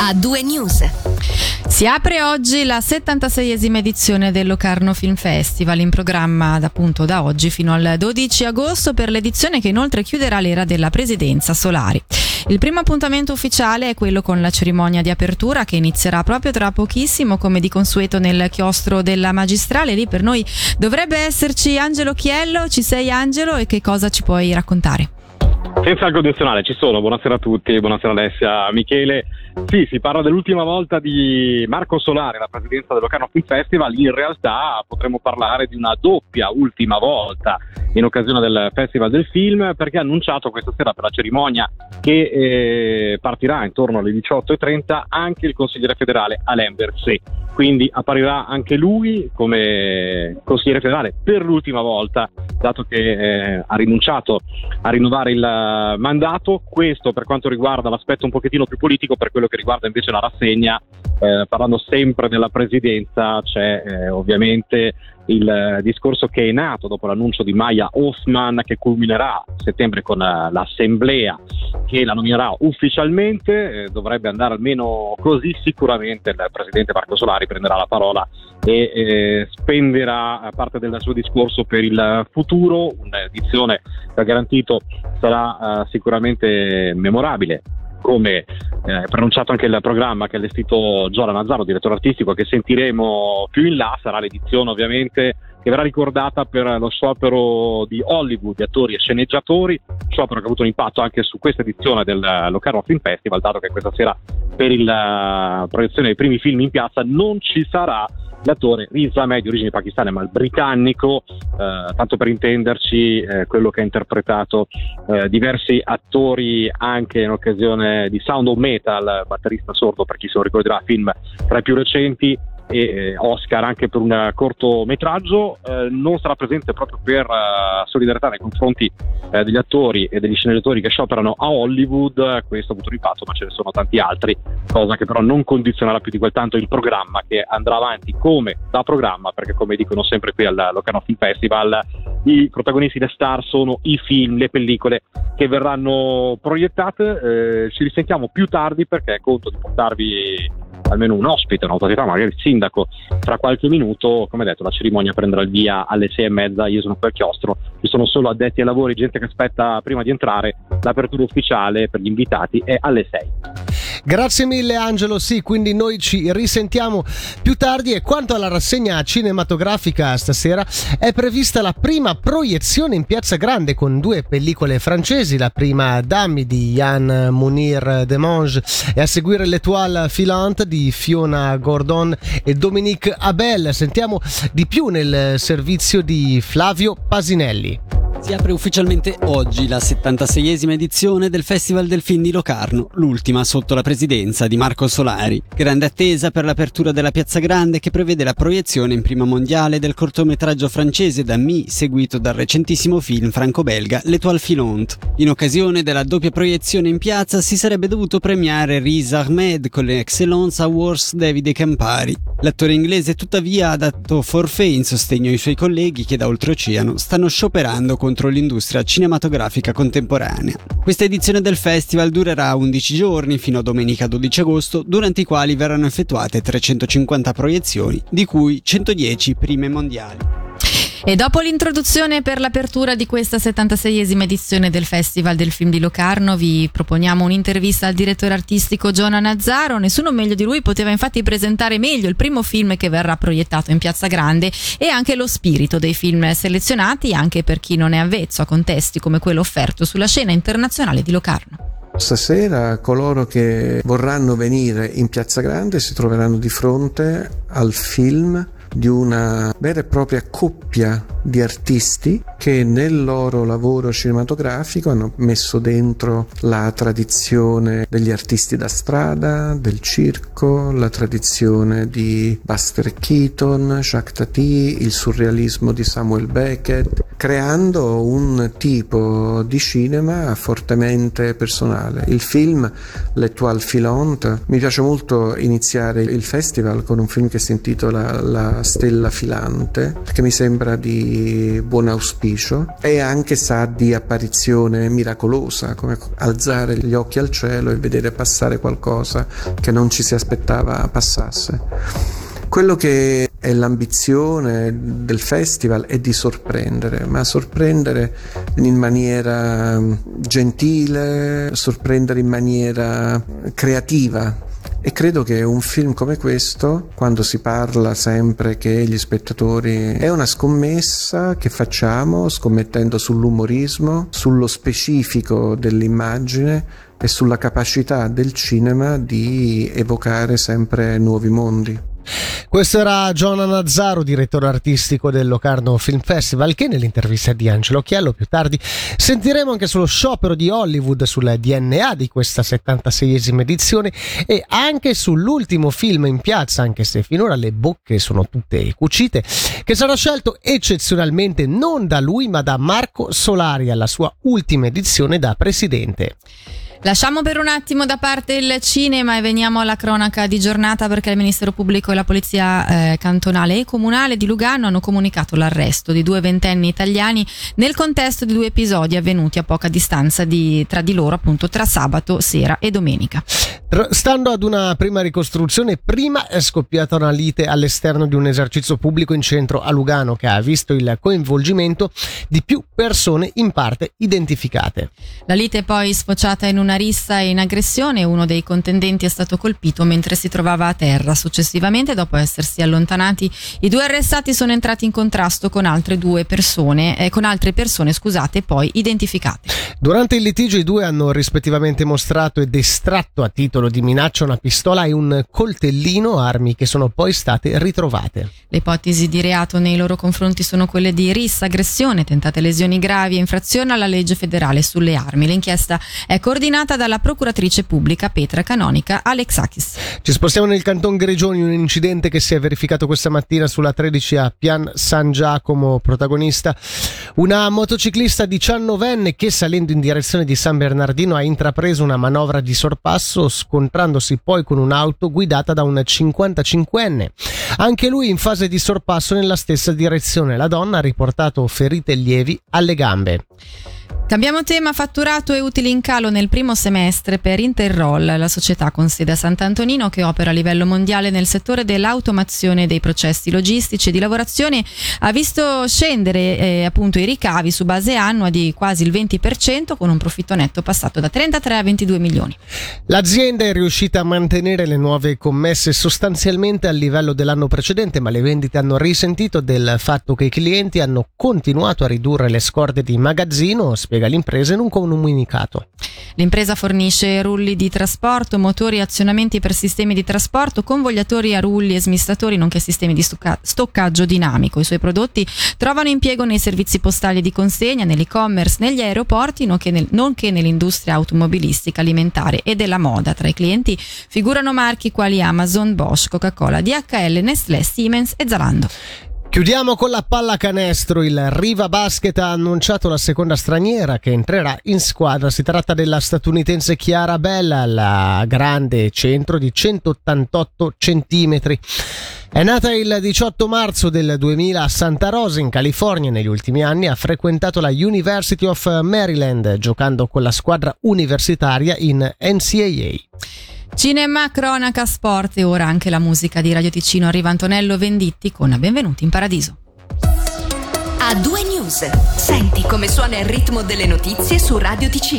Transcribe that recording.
a due news. Si apre oggi la 76esima edizione del Locarno Film Festival in programma appunto da oggi fino al 12 agosto per l'edizione che inoltre chiuderà l'era della presidenza Solari. Il primo appuntamento ufficiale è quello con la cerimonia di apertura che inizierà proprio tra pochissimo come di consueto nel chiostro della magistrale. Lì per noi dovrebbe esserci Angelo Chiello. Ci sei Angelo e che cosa ci puoi raccontare? Senza il condizionale ci sono, buonasera a tutti, buonasera Alessia, Michele. Sì, si parla dell'ultima volta di Marco Solari, la presidenza del Locarno Film Festival, in realtà potremmo parlare di una doppia ultima volta in occasione del Festival del Film perché ha annunciato questa sera per la cerimonia che eh, partirà intorno alle 18.30 anche il consigliere federale Alain Berset, quindi apparirà anche lui come consigliere federale per l'ultima volta dato che eh, ha rinunciato a rinnovare il mandato, questo per quanto riguarda l'aspetto un pochettino più politico, per quello che riguarda invece la rassegna, eh, parlando sempre della presidenza, c'è eh, ovviamente il discorso che è nato dopo l'annuncio di Maya Hoffman che culminerà a settembre con uh, l'assemblea che la nominerà ufficialmente, eh, dovrebbe andare almeno così, sicuramente il presidente Marco Solari prenderà la parola e eh, spenderà parte del suo discorso per il futuro, un'edizione che ha garantito sarà uh, sicuramente memorabile come eh, pronunciato anche il programma che ha allestito Giora Nazzaro, direttore artistico, che sentiremo più in là, sarà l'edizione ovviamente che verrà ricordata per lo sciopero di Hollywood, di attori e sceneggiatori, sciopero che ha avuto un impatto anche su questa edizione del Locarno Film Festival, dato che questa sera per la proiezione dei primi film in piazza non ci sarà l'attore Riz Ahmed di origine pakistana ma britannico, eh, tanto per intenderci eh, quello che ha interpretato eh, diversi attori anche in occasione di Sound of Metal, batterista sordo per chi se lo ricorderà, film tra i più recenti e eh, Oscar anche per un cortometraggio, eh, non sarà presente proprio per uh, solidarietà nei confronti eh, degli attori e degli sceneggiatori che scioperano a Hollywood, questo ha avuto un impatto ma ce ne sono tanti altri, cosa che però non condizionerà più di quel tanto il programma che andrà avanti come da programma, perché come dicono sempre qui al Locarno Film Festival, i protagonisti, le star sono i film, le pellicole che verranno proiettate, eh, ci risentiamo più tardi perché conto di portarvi almeno un ospite, un'autorità, magari il sindaco, tra qualche minuto, come detto, la cerimonia prenderà il via alle sei e mezza, io sono qui al chiostro, ci sono solo addetti ai lavori, gente che aspetta prima di entrare, l'apertura ufficiale per gli invitati è alle sei. Grazie mille Angelo, sì, quindi noi ci risentiamo più tardi e quanto alla rassegna cinematografica stasera è prevista la prima proiezione in Piazza Grande con due pellicole francesi, la prima Dami di Yann Munir Demange e a seguire L'Etoile filante di Fiona Gordon e Dominique Abel. Sentiamo di più nel servizio di Flavio Pasinelli. Si apre ufficialmente oggi la 76esima edizione del Festival del Film di Locarno, l'ultima sotto la presidenza di Marco Solari. Grande attesa per l'apertura della Piazza Grande che prevede la proiezione in prima mondiale del cortometraggio francese Dami, seguito dal recentissimo film franco-belga L'Etoile filante. In occasione della doppia proiezione in piazza si sarebbe dovuto premiare Riz Ahmed con le Excellence Awards Davide Campari. L'attore inglese tuttavia ha dato forfait in sostegno ai suoi colleghi che da oltreoceano stanno scioperando con contro l'industria cinematografica contemporanea. Questa edizione del festival durerà 11 giorni fino a domenica 12 agosto, durante i quali verranno effettuate 350 proiezioni, di cui 110 prime mondiali. E dopo l'introduzione per l'apertura di questa 76esima edizione del Festival del Film di Locarno vi proponiamo un'intervista al direttore artistico Giona Nazzaro. Nessuno meglio di lui poteva infatti presentare meglio il primo film che verrà proiettato in Piazza Grande e anche lo spirito dei film selezionati anche per chi non è avvezzo a contesti come quello offerto sulla scena internazionale di Locarno. Stasera coloro che vorranno venire in Piazza Grande si troveranno di fronte al film di una vera e propria coppia di artisti che nel loro lavoro cinematografico hanno messo dentro la tradizione degli artisti da strada, del circo, la tradizione di Buster Keaton, Jacques Tati, il surrealismo di Samuel Beckett, creando un tipo di cinema fortemente personale. Il film L'Etoile filante, mi piace molto iniziare il festival con un film che si intitola La stella filante, perché mi sembra di buon auspicio e anche sa di apparizione miracolosa, come alzare gli occhi al cielo e vedere passare qualcosa che non ci si aspettava passasse. Quello che è l'ambizione del festival è di sorprendere, ma sorprendere in maniera gentile, sorprendere in maniera creativa, e credo che un film come questo, quando si parla sempre che gli spettatori è una scommessa che facciamo scommettendo sull'umorismo, sullo specifico dell'immagine e sulla capacità del cinema di evocare sempre nuovi mondi. Questo era Giona Nazzaro, direttore artistico del Locarno Film Festival, che nell'intervista di Angelo Chiello più tardi sentiremo anche sullo sciopero di Hollywood sul DNA di questa 76esima edizione e anche sull'ultimo film in piazza, anche se finora le bocche sono tutte cucite, che sarà scelto eccezionalmente non da lui ma da Marco Solari alla sua ultima edizione da presidente. Lasciamo per un attimo da parte il cinema e veniamo alla cronaca di giornata perché il Ministero Pubblico e la Polizia eh, Cantonale e Comunale di Lugano hanno comunicato l'arresto di due ventenni italiani nel contesto di due episodi avvenuti a poca distanza di, tra di loro, appunto tra sabato sera e domenica. Stando ad una prima ricostruzione, prima è scoppiata una lite all'esterno di un esercizio pubblico in centro a Lugano che ha visto il coinvolgimento di più persone in parte identificate. La lite è poi sfociata in una rissa e in aggressione. Uno dei contendenti è stato colpito mentre si trovava a terra. Successivamente, dopo essersi allontanati, i due arrestati sono entrati in contrasto con altre due persone, eh, con altre persone, scusate, poi identificate. Durante il litigio i due hanno rispettivamente mostrato ed estratto a titolo titolo di minaccia una pistola e un coltellino, armi che sono poi state ritrovate. Le ipotesi di reato nei loro confronti sono quelle di rissa, aggressione, tentate lesioni gravi e infrazione alla legge federale sulle armi. L'inchiesta è coordinata dalla procuratrice pubblica Petra Canonica Alexakis. Ci spostiamo nel canton Grigioni, un incidente che si è verificato questa mattina sulla 13 a Pian San Giacomo, protagonista una motociclista diciannovenne che salendo in direzione di San Bernardino ha intrapreso una manovra di sorpasso scontrandosi poi con un'auto guidata da un 55enne. Anche lui in fase di sorpasso nella stessa direzione. La donna ha riportato ferite lievi alle gambe. Cambiamo tema, fatturato e utili in calo nel primo semestre per Interroll, la società con sede a Sant'Antonino che opera a livello mondiale nel settore dell'automazione dei processi logistici e di lavorazione, ha visto scendere eh, appunto i ricavi su base annua di quasi il 20% con un profitto netto passato da 33 a 22 milioni. L'azienda è riuscita a mantenere le nuove commesse sostanzialmente al livello dell'anno precedente, ma le vendite hanno risentito del fatto che i clienti hanno continuato a ridurre le scorde di magazzino, spiega l'impresa in un comunicato. L'impresa fornisce rulli di trasporto, motori e azionamenti per sistemi di trasporto, convogliatori a rulli e smistatori, nonché sistemi di stocca- stoccaggio dinamico. I suoi prodotti trovano impiego nei servizi postali di consegna, nell'e-commerce, negli aeroporti, nonché, nel, nonché nell'industria automobilistica, alimentare e della moda. Tra i clienti figurano marchi quali Amazon, Bosch, Coca-Cola, DHL, Nestlé, Siemens e Zalando. Chiudiamo con la pallacanestro. Il Riva Basket ha annunciato la seconda straniera che entrerà in squadra. Si tratta della statunitense Chiara Bella, la grande centro di 188 centimetri. È nata il 18 marzo del 2000 a Santa Rosa in California. Negli ultimi anni ha frequentato la University of Maryland giocando con la squadra universitaria in NCAA. Cinema, cronaca, sport e ora anche la musica di Radio Ticino arriva Antonello Venditti con Benvenuti in Paradiso. A due news. Senti come suona il ritmo delle notizie su Radio Ticino.